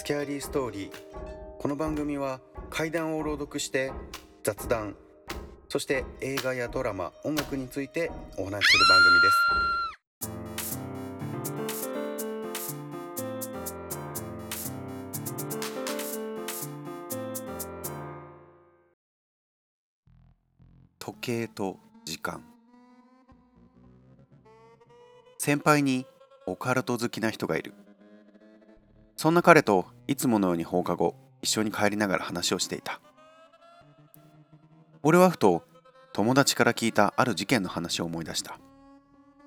スキャーリーストーリー。この番組は怪談を朗読して雑談そして映画やドラマ音楽についてお話しする番組です。時計と時間。先輩にオカルト好きな人がいる。そんな彼といつものように放課後一緒に帰りながら話をしていた。俺はふと友達から聞いたある事件の話を思い出した。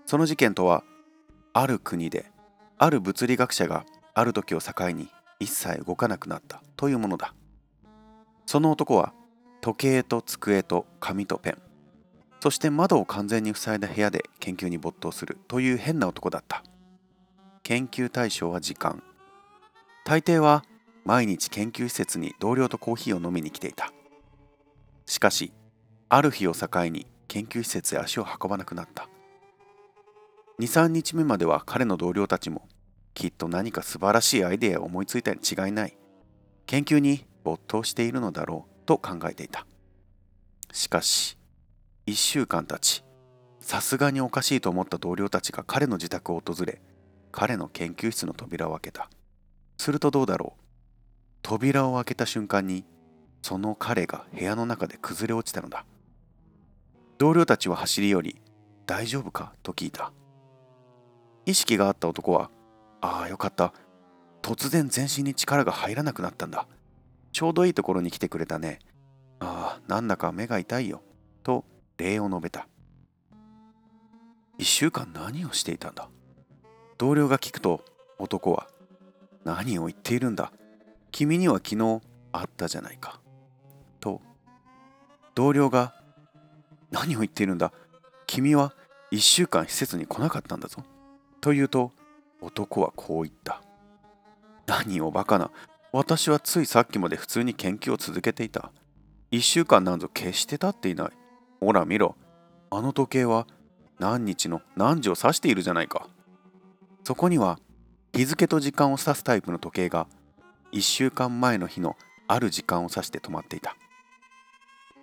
その事件とはある国である物理学者がある時を境に一切動かなくなったというものだ。その男は時計と机と紙とペン。そして窓を完全に塞いだ部屋で研究に没頭するという変な男だった。研究対象は時間。大抵は毎日研究施設に同僚とコーヒーを飲みに来ていた。しかしある日を境に研究施設へ足を運ばなくなった。23日目までは彼の同僚たちもきっと何か素晴らしいアイデアを思いついたに違いない。研究に没頭しているのだろうと考えていた。しかし1週間経ちさすがにおかしいと思った同僚たちが彼の自宅を訪れ彼の研究室の扉を開けた。するとどうだろう？扉を開けた瞬間にその彼が部屋の中で崩れ落ちたのだ。同僚たちは走り寄り「大丈夫か?」と聞いた。意識があった男は「ああよかった。突然全身に力が入らなくなったんだ。ちょうどいいところに来てくれたね。ああなんだか目が痛いよ」と礼を述べた。一週間何をしていたんだ？同僚が聞くと男は「何を言っているんだ。君には昨日会ったじゃないか」と同僚が「何を言っているんだ。君は一週間施設に来なかったんだぞ」と言うと男はこう言った「何をバカな。私はついさっきまで普通に研究を続けていた。一週間なんぞ決して経っていない。ほら見ろ。あの時計は何日の何時を指しているじゃないか。そこには日付と時間を指すタイプの時計が1週間前の日のある時間を指して止まっていた。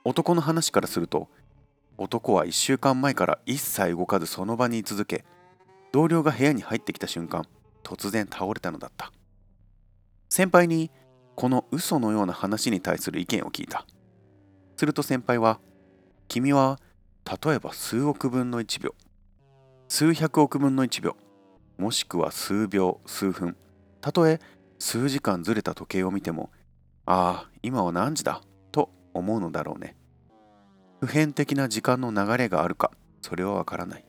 男の話からすると男は1週間前から一切動かずその場に居続け同僚が部屋に入ってきた瞬間突然倒れたのだった。先輩にこの嘘のような話に対する意見を聞いた。すると先輩は「君は例えば数億分の1秒数百億分の1秒もしくは数秒数分。たとえ数時間ずれた時計を見てもああ今は何時だ？と思うのだろうね。普遍的な時間の流れがあるかそれはわからない。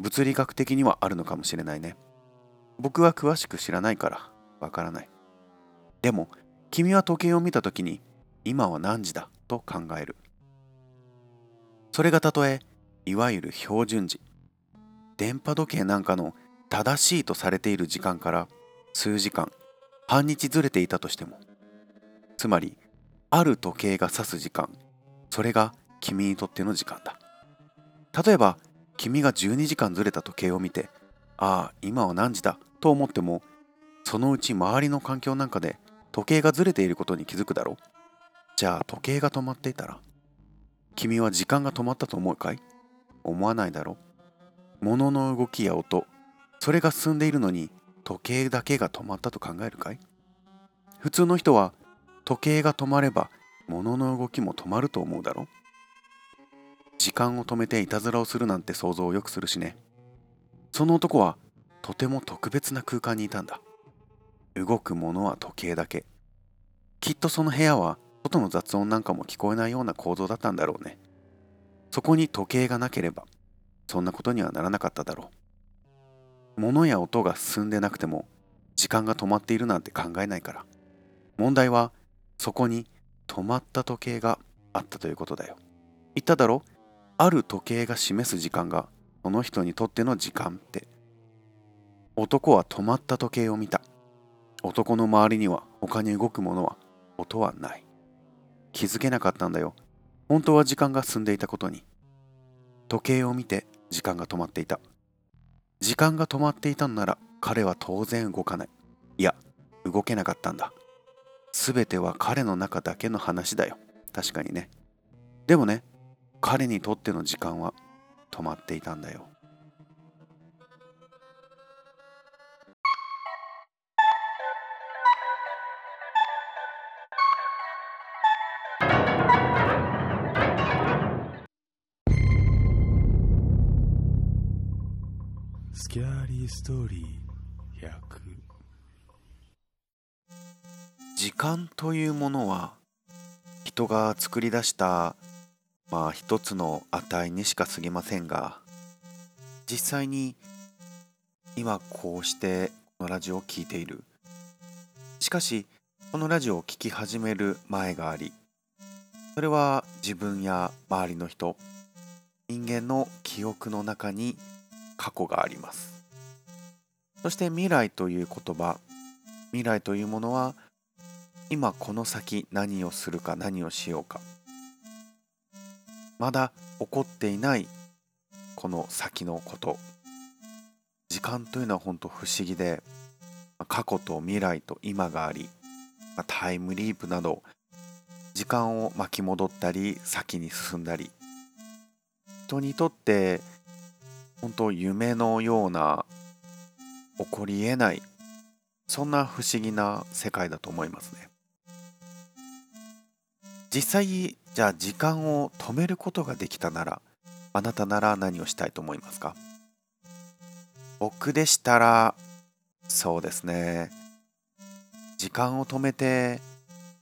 物理学的にはあるのかもしれないね。僕は詳しく知らないからわからない。でも君は時計を見た時に今は何時だ？と考える。それがたとえいわゆる標準時。電波時計なんかの正しいとされている時間から数時間半日ずれていたとしてもつまりある時計が指す時間それが君にとっての時間だ。例えば君が12時間ずれた時計を見てああ今は何時だと思ってもそのうち周りの環境なんかで時計がずれていることに気づくだろう。じゃあ時計が止まっていたら君は時間が止まったと思うかい？思わないだろう。物の動きや音それが進んでいるのに時計だけが止まったと考えるかい？普通の人は時計が止まれば物の動きも止まると思うだろ時間を止めていたずらをするなんて想像をよくするしね。その男はとても特別な空間にいたんだ。動くものは時計だけ。きっとその部屋は外の雑音なんかも聞こえないような構造だったんだろうね。そこに時計がなければそんなことにはならなかっただろう。物や音が進んでなくても時間が止まっているなんて考えないから。問題はそこに止まった時計があったということだよ。言っただろ？ある時計が示す時間がその人にとっての時間って。男は止まった時計を見た。男の周りには他に動くものは音はない。気づけなかったんだよ。本当は時間が進んでいたことに。時計を見て時間が止まっていた。時間が止まっていたのなら彼は当然動かない。いや動けなかったんだ。全ては彼の中だけの話だよ。確かにね。でもね彼にとっての時間は止まっていたんだよ。スキャーリーストーリー100時間というものは人が作り出したまあ一つの値にしか過ぎませんが実際に今こうしてこのラジオを聴いている。しかしこのラジオを聴き始める前がありそれは自分や周りの人人間の記憶の中に過去があります。そして未来という言葉未来というものは今この先何をするか何をしようか。まだ起こっていないこの先のこと。時間というのは本当不思議で過去と未来と今がありタイムリープなど時間を巻き戻ったり先に進んだり。人にとって本当夢のような起こりえないそんな不思議な世界だと思いますね。実際じゃあ時間を止めることができたならあなたなら何をしたいと思いますか？僕でしたらそうですね。時間を止めて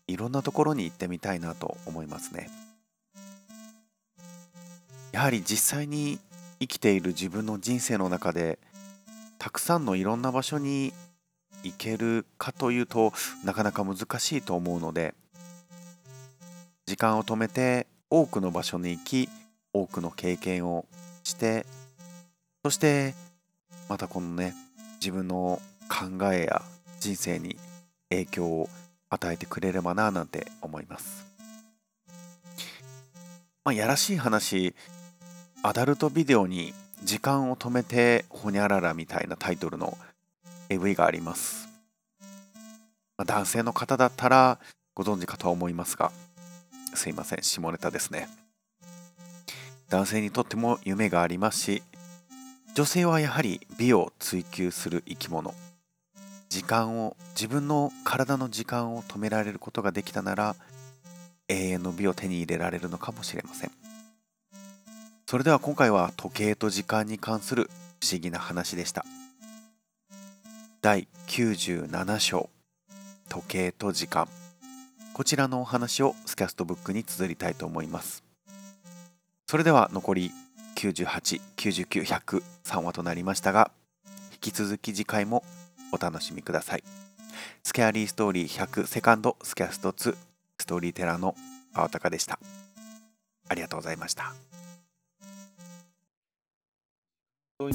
いろんなところに行ってみたいなと思いますね。やはり実際に生きている自分の人生の中でたくさんのいろんな場所に行けるかというとなかなか難しいと思うので時間を止めて多くの場所に行き多くの経験をしてそしてまたこのね自分の考えや人生に影響を与えてくれればななんて思います。まあ、やらしい話アダルトビデオに時間を止めてほにゃららみたいなタイトルの AV があります。まあ、男性の方だったらご存知かとは思いますが、すいません、下ネタですね。男性にとっても夢がありますし、女性はやはり美を追求する生き物。時間を、自分の体の時間を止められることができたなら、永遠の美を手に入れられるのかもしれません。それでは今回は時計と時間に関する不思議な話でした。第97章時計と時間。こちらのお話をスキャストブックに綴りたいと思います。それでは残り9899103話となりましたが引き続き次回もお楽しみください。スキャリーストーリー100セカンドスキャスト2ストーリーテラーの青高でした。ありがとうございました。は